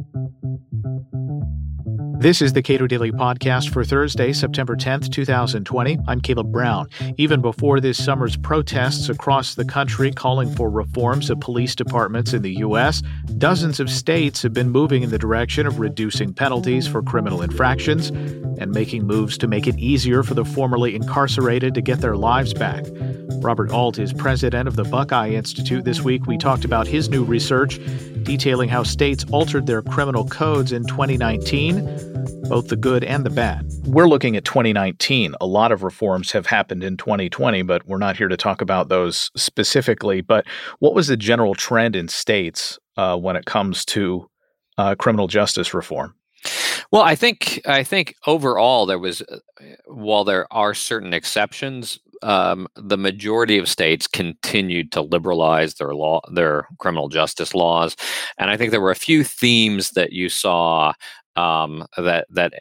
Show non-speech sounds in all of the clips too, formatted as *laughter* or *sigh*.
Thank you. This is the Cato Daily Podcast for Thursday, September 10th, 2020. I'm Caleb Brown. Even before this summer's protests across the country calling for reforms of police departments in the U.S., dozens of states have been moving in the direction of reducing penalties for criminal infractions and making moves to make it easier for the formerly incarcerated to get their lives back. Robert Alt is president of the Buckeye Institute. This week, we talked about his new research detailing how states altered their criminal codes in 2019, both the good and the bad. We're looking at 2019. A lot of reforms have happened in 2020, but we're not here to talk about those specifically. But what was the general trend in states uh, when it comes to uh, criminal justice reform? Well, I think I think overall there was, while there are certain exceptions, um, the majority of states continued to liberalize their law, their criminal justice laws, and I think there were a few themes that you saw um, that that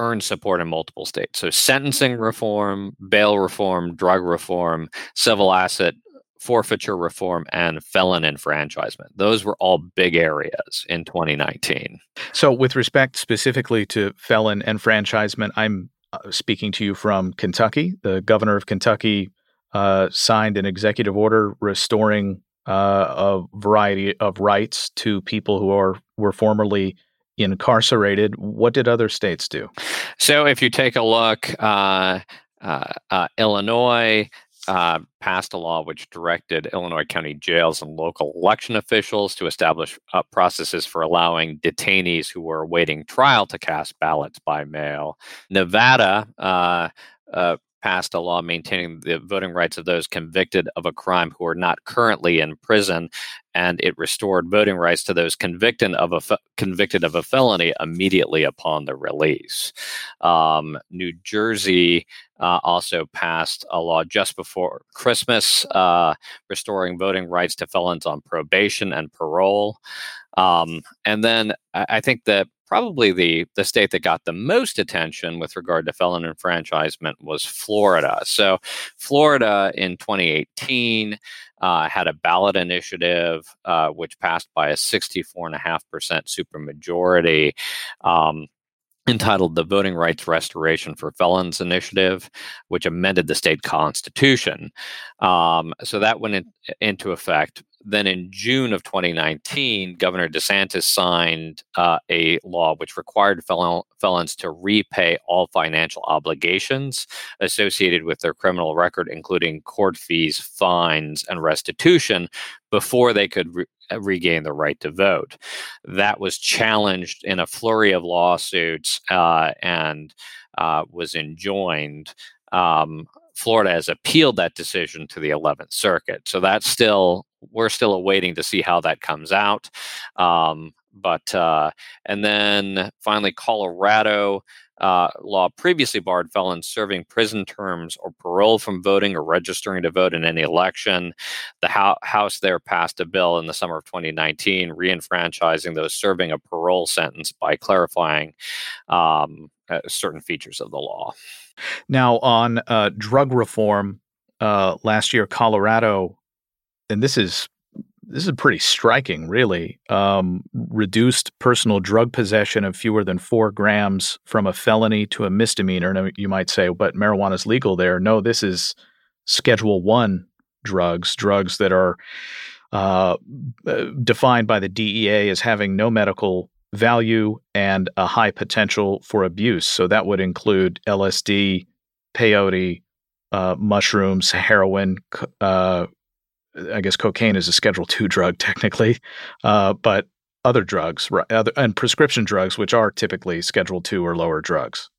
earned support in multiple states. So, sentencing reform, bail reform, drug reform, civil asset forfeiture reform and felon enfranchisement. Those were all big areas in 2019. So, with respect specifically to felon enfranchisement, I'm uh, speaking to you from Kentucky. The governor of Kentucky uh, signed an executive order restoring uh, a variety of rights to people who are were formerly incarcerated. What did other states do? So, if you take a look, uh, uh, uh Illinois, uh, passed a law which directed Illinois county jails and local election officials to establish uh, processes for allowing detainees who were awaiting trial to cast ballots by mail. Nevada uh, uh passed a law maintaining the voting rights of those convicted of a crime who are not currently in prison, and it restored voting rights to those convicted of a fe- convicted of a felony immediately upon the release. Um, New Jersey uh, also passed a law just before Christmas, uh, restoring voting rights to felons on probation and parole. Um, and then I, I think that probably the the state that got the most attention with regard to felon enfranchisement was Florida. So, Florida in 2018 uh, had a ballot initiative uh, which passed by a 64.5% supermajority. Um, entitled the Voting Rights Restoration for Felons Initiative, which amended the state constitution. Um, so that went in, into effect then in June of 2019, Governor DeSantis signed uh, a law which required felon- felons to repay all financial obligations associated with their criminal record, including court fees, fines, and restitution, before they could re- uh, regain the right to vote. That was challenged in a flurry of lawsuits uh, and uh, was enjoined. Um, Florida has appealed that decision to the 11th Circuit. So that's still we're still awaiting to see how that comes out. Um, but uh, and then finally, Colorado uh, law previously barred felons serving prison terms or parole from voting or registering to vote in any election. The ho- House there passed a bill in the summer of 2019 reenfranchising those serving a parole sentence by clarifying um, uh, certain features of the law. Now, on uh, drug reform, uh, last year, Colorado and this is this is pretty striking, really. Um, reduced personal drug possession of fewer than four grams from a felony to a misdemeanor. Now, you might say, but marijuana is legal there. No, this is Schedule One drugs, drugs that are uh, uh defined by the DEA as having no medical value and a high potential for abuse. So that would include LSD, peyote, uh, mushrooms, heroin, uh, I guess cocaine is a Schedule Two drug *laughs* technically, uh, but other drugs, other, and prescription drugs, which are typically Schedule Two or lower drugs.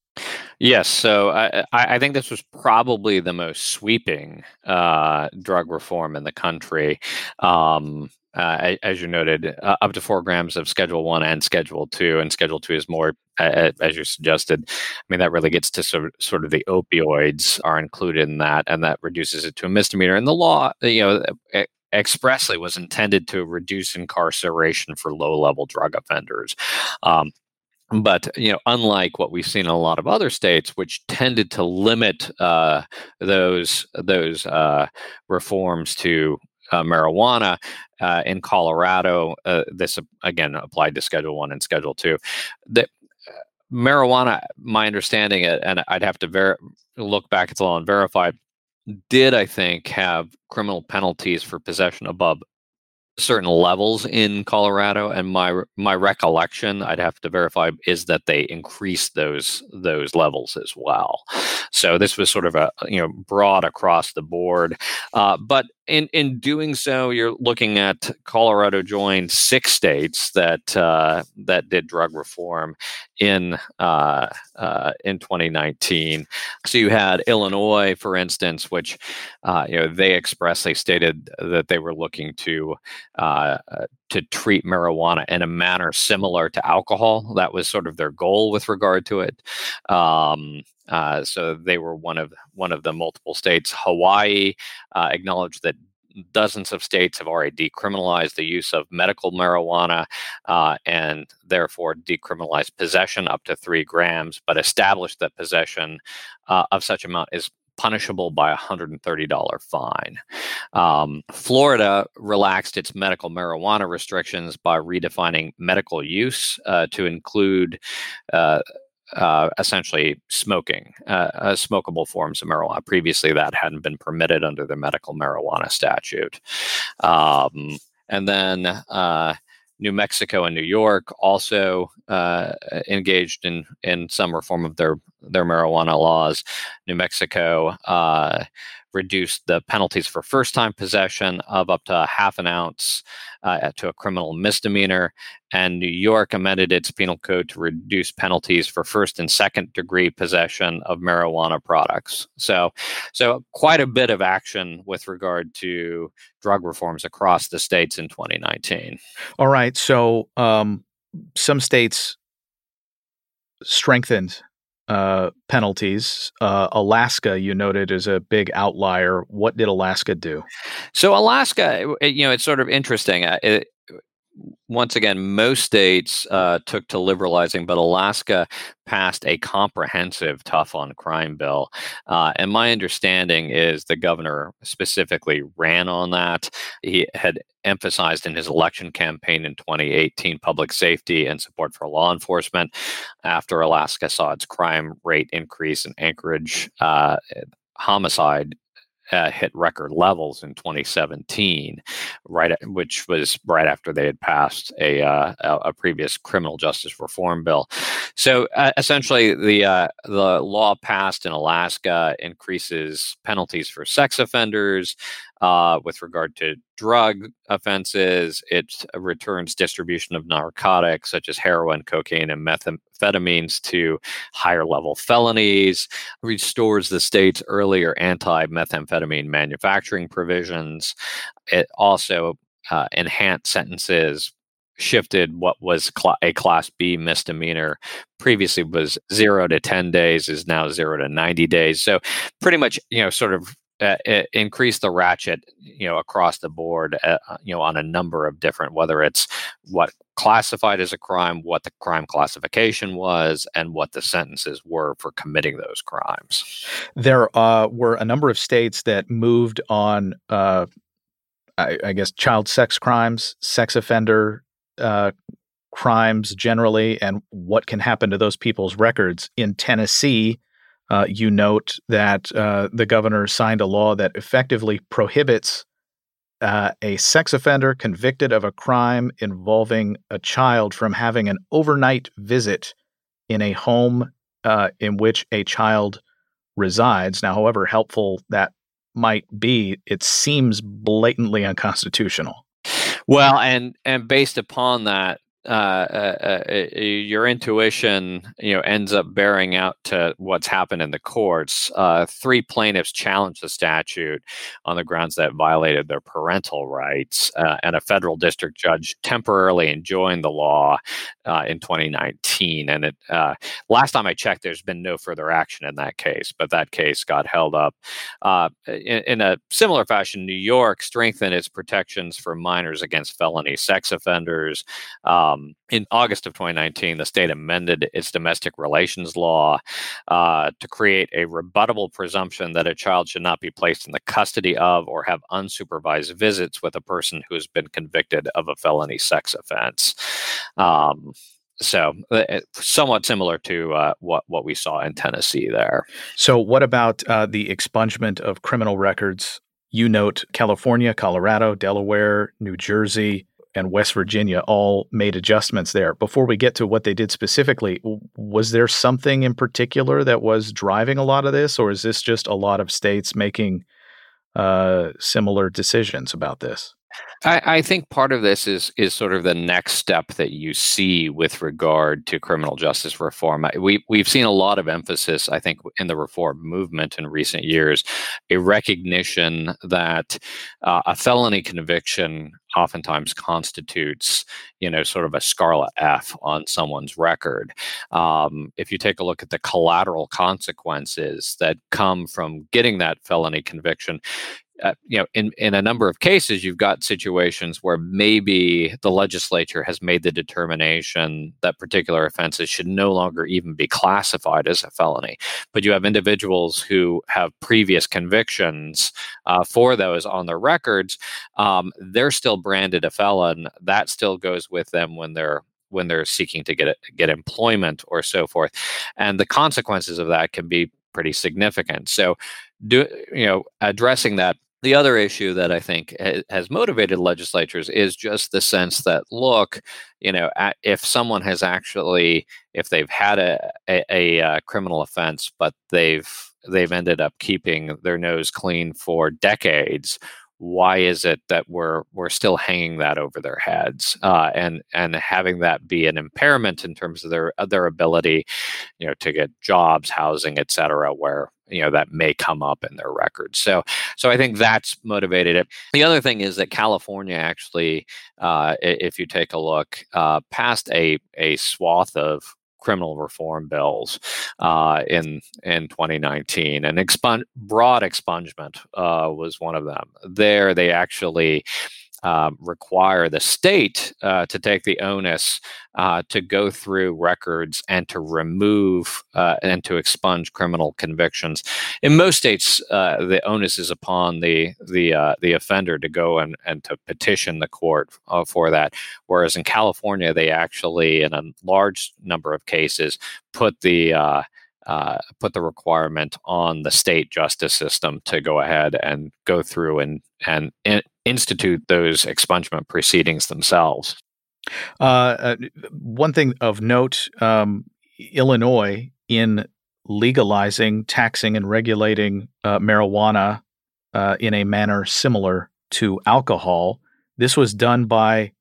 Yes, so I, I think this was probably the most sweeping uh, drug reform in the country. Um, uh, as you noted, uh, up to four grams of Schedule One and Schedule Two, and Schedule Two is more, uh, as you suggested. I mean, that really gets to sort of, sort of the opioids are included in that, and that reduces it to a misdemeanor. And the law, you know, expressly was intended to reduce incarceration for low-level drug offenders. Um, but you know, unlike what we've seen in a lot of other states, which tended to limit uh, those those uh, reforms to uh, marijuana uh, in Colorado. Uh, this again applied to Schedule One and Schedule Two. That marijuana, my understanding, and I'd have to ver- look back at the law and verify, did I think have criminal penalties for possession above certain levels in Colorado, and my my recollection, I'd have to verify, is that they increased those those levels as well. So this was sort of a you know broad across the board, uh, but in in doing so, you're looking at Colorado joined six states that uh, that did drug reform in uh, uh, in 2019. So you had Illinois, for instance, which uh, you know they expressly stated that they were looking to uh, to treat marijuana in a manner similar to alcohol. That was sort of their goal with regard to it. Um, uh, so they were one of one of the multiple states. Hawaii uh, acknowledged that dozens of states have already decriminalized the use of medical marijuana uh, and therefore decriminalized possession up to three grams, but established that possession uh, of such amount is punishable by a $130 fine. Um, Florida relaxed its medical marijuana restrictions by redefining medical use uh, to include uh, uh, essentially smoking, uh, uh, smokable forms of marijuana. Previously, that hadn't been permitted under the medical marijuana statute. Um, and then uh, New Mexico and New York also uh, engaged in in some reform of their their marijuana laws. New Mexico uh, reduced the penalties for first time possession of up to half an ounce uh, to a criminal misdemeanor. And New York amended its penal code to reduce penalties for first and second degree possession of marijuana products. So, so quite a bit of action with regard to drug reforms across the states in 2019. All right. So, um, some states strengthened uh, penalties. Uh, Alaska, you noted, is a big outlier. What did Alaska do? So Alaska, you know, it's sort of interesting. Uh, it, once again, most states uh, took to liberalizing, but Alaska passed a comprehensive tough on crime bill. Uh, and my understanding is the governor specifically ran on that. He had emphasized in his election campaign in 2018 public safety and support for law enforcement after Alaska saw its crime rate increase in Anchorage. Uh, homicide uh, hit record levels in 2017, right, at, which was right after they had passed a uh, a previous criminal justice reform bill. So uh, essentially, the uh, the law passed in Alaska increases penalties for sex offenders, uh, with regard to drug offenses. It returns distribution of narcotics such as heroin, cocaine, and methamphetamines to higher level felonies, restores the state's earlier anti methamphetamine manufacturing provisions. It also uh, enhanced sentences shifted what was cl- a class b misdemeanor previously was 0 to 10 days is now 0 to 90 days so pretty much you know sort of uh, increase the ratchet, you know, across the board, uh, uh, you know, on a number of different, whether it's what classified as a crime, what the crime classification was, and what the sentences were for committing those crimes. There uh, were a number of states that moved on, uh, I, I, guess, child sex crimes, sex offender uh, crimes generally, and what can happen to those people's records. In Tennessee, uh, you note that uh, the governor signed a law that effectively prohibits uh, a sex offender convicted of a crime involving a child from having an overnight visit in a home uh, in which a child resides. Now, however helpful that might be, it seems blatantly unconstitutional. Well, and and based upon that, uh, uh, your intuition, you know, ends up bearing out to what's happened in the courts. Uh, three plaintiffs challenged the statute on the grounds that violated their parental rights, uh, and a federal district judge temporarily enjoined the law uh, in 2019. And it, last time I checked, there's been no further action in that case, but that case got held up. In, in, a similar fashion, New York strengthened its protections for minors against felony sex offenders. Um, in August of 2019, the state amended its domestic relations law uh, to create a rebuttable presumption that a child should not be placed in the custody of or have unsupervised visits with a person who has been convicted of a felony sex offense. Um, so uh, somewhat similar to uh, what what we saw in Tennessee there. So what about uh, the expungement of criminal records? You note California, Colorado, Delaware, New Jersey, and West Virginia all made adjustments there. Before we get to what they did specifically, was there something in particular that was driving a lot of this, or is this just a lot of states making uh, similar decisions about this? I, I, think part of this is is sort of the next step that you see with regard to criminal justice reform. We we've seen a lot of emphasis, I think, in the reform movement in recent years, a recognition that uh, a felony conviction oftentimes constitutes, you know, sort of a scarlet F on someone's record. Um, if you take a look at the collateral consequences that come from getting that felony conviction, uh, you know, in, in a number of cases, you've got situations where maybe the legislature has made the determination that particular offenses should no longer even be classified as a felony. But you have individuals who have previous convictions uh, for those on their records. Um, they're still branded a felon. That still goes with them when they're when they're seeking to get get employment or so forth, and the consequences of that can be pretty significant. So, do you know addressing that the other issue that I think has motivated legislatures is just the sense that, look, you know, if someone has actually, if they've had a, a, a uh, criminal offense, but they've they've ended up keeping their nose clean for decades, why is it that we're we're still hanging that over their heads uh, and and having that be an impairment in terms of their their ability, you know, to get jobs, housing, et cetera, where you know that may come up in their records. So so i think that's motivated it. The other thing is that california actually uh, if you take a look uh, passed a a swath of criminal reform bills uh, in in 2019, and broad expungement uh, was one of them. There, they actually um, require the state uh, to take the onus uh, to go through records and to remove uh, and to expunge criminal convictions. In most states, uh, the onus is upon the the uh, the offender to go and, and to petition the court for that. Whereas in California, they actually, in a large number of cases, put the uh, put the requirement on the state justice system to go ahead and go through and and in, institute those expungement proceedings themselves. Uh, uh, one thing of note: um, Illinois in legalizing, taxing, and regulating uh, marijuana uh, in a manner similar to alcohol. This was done by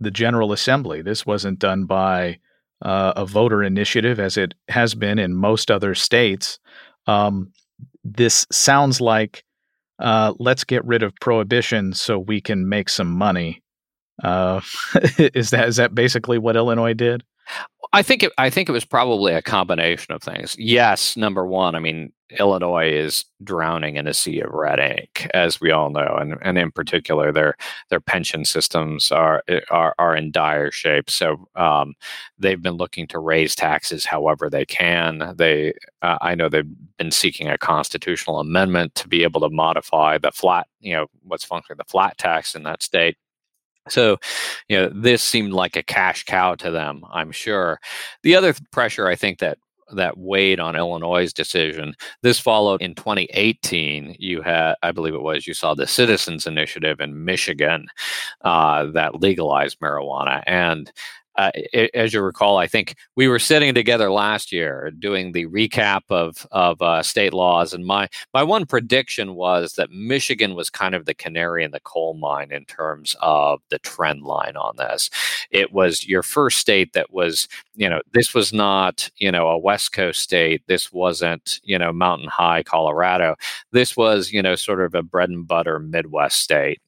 the General Assembly. This wasn't done by uh, a voter initiative, as it has been in most other states. Um, this sounds like uh, let's get rid of prohibition so we can make some money. Uh, *laughs* is that is that basically what Illinois did? I think it, I think it was probably a combination of things. Yes, number one, I mean Illinois is drowning in a sea of red ink, as we all know, and, and in particular, their their pension systems are are, are in dire shape. So um, they've been looking to raise taxes however they can. They uh, I know they've been seeking a constitutional amendment to be able to modify the flat, you know, what's functionally the flat tax in that state. So, you know, this seemed like a cash cow to them, I'm sure. The other pressure I think that that weighed on Illinois' decision. This followed in 2018. You had, I believe it was, you saw the Citizens Initiative in Michigan uh, that legalized marijuana, and uh, as you recall, I think we were sitting together last year doing the recap of of uh, state laws, and my my one prediction was that Michigan was kind of the canary in the coal mine in terms of the trend line on this. It was your first state that was, you know, this was not, you know, a West Coast state. This wasn't, you know, Mountain High Colorado. This was, you know, sort of a bread and butter Midwest state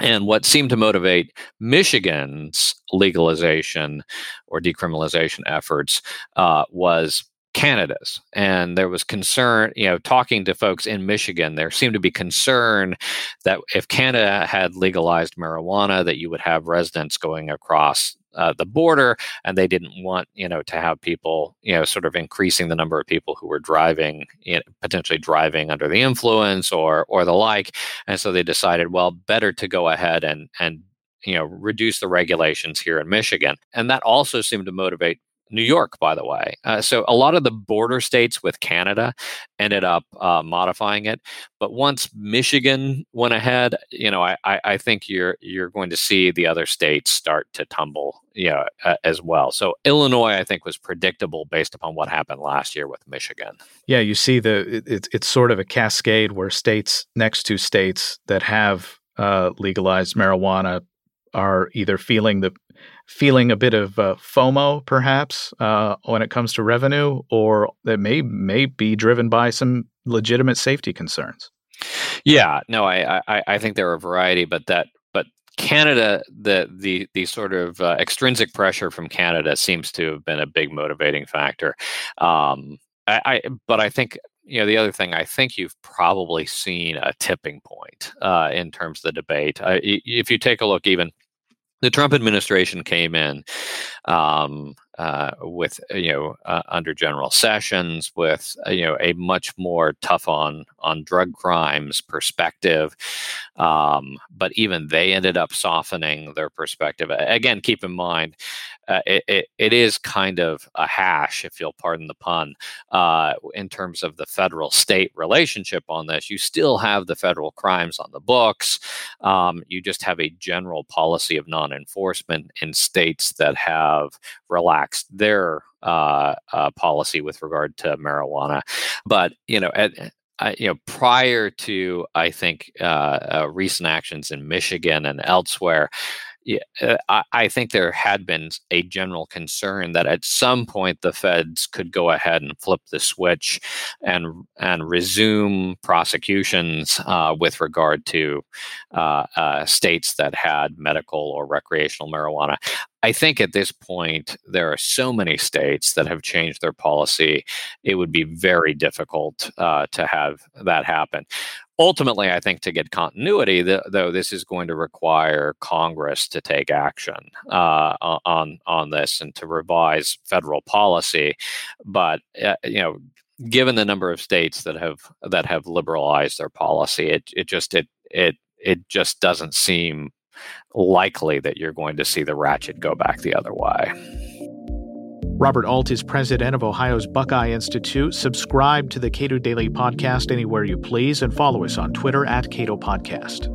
and what seemed to motivate Michigan's legalization or decriminalization efforts uh, was Canada's. And there was concern, you know, talking to folks in Michigan, there seemed to be concern that if Canada had legalized marijuana, that you would have residents going across uh, the border, and they didn't want you know to have people you know sort of increasing the number of people who were driving you know, potentially driving under the influence or or the like, and so they decided well better to go ahead and and you know reduce the regulations here in Michigan, and that also seemed to motivate New York, by the way. Uh, so a lot of the border states with Canada ended up uh, modifying it, but once Michigan went ahead, you know, I, I, think you're you're going to see the other states start to tumble, you know, uh, as well. So Illinois, I think, was predictable based upon what happened last year with Michigan. Yeah, you see the it, it's sort of a cascade where states next to states that have uh, legalized marijuana are either feeling the feeling a bit of uh, FOMO, perhaps, uh, when it comes to revenue, or that may may be driven by some legitimate safety concerns. Yeah, no, I I, I think there are a variety, but that but Canada, the the the sort of uh, extrinsic pressure from Canada seems to have been a big motivating factor. Um, I, I but I think you know the other thing i think you've probably seen a tipping point uh, in terms of the debate if you take a look even the Trump administration came in um, uh, with you know uh, under General Sessions with uh, you know a much more tough on on drug crimes perspective, um, but even they ended up softening their perspective. Again, keep in mind uh, it, it, it is kind of a hash, if you'll pardon the pun, uh, in terms of the federal state relationship on this. You still have the federal crimes on the books. Um, you just have a general policy of non enforcement in states that have relaxed their uh, uh, policy with regard to marijuana. But, you know, at, uh, you know, prior to I think uh, uh, recent actions in Michigan and elsewhere, yeah, uh, I, I, think there had been a general concern that at some point the feds could go ahead and flip the switch and and resume prosecutions uh, with regard to uh, uh states that had medical or recreational marijuana. I think at this point there are so many states that have changed their policy; it would be very difficult uh, to have that happen ultimately, I think to get continuity, though, this is going to require Congress to take action uh, on on this and to revise federal policy. But uh, you know, given the number of states that have that have liberalized their policy, it it just it it it just doesn't seem likely that you're going to see the ratchet go back the other way. Robert Alt is president of Ohio's Buckeye Institute. Subscribe to the Cato Daily Podcast anywhere you please and follow us on Twitter at Cato Podcast.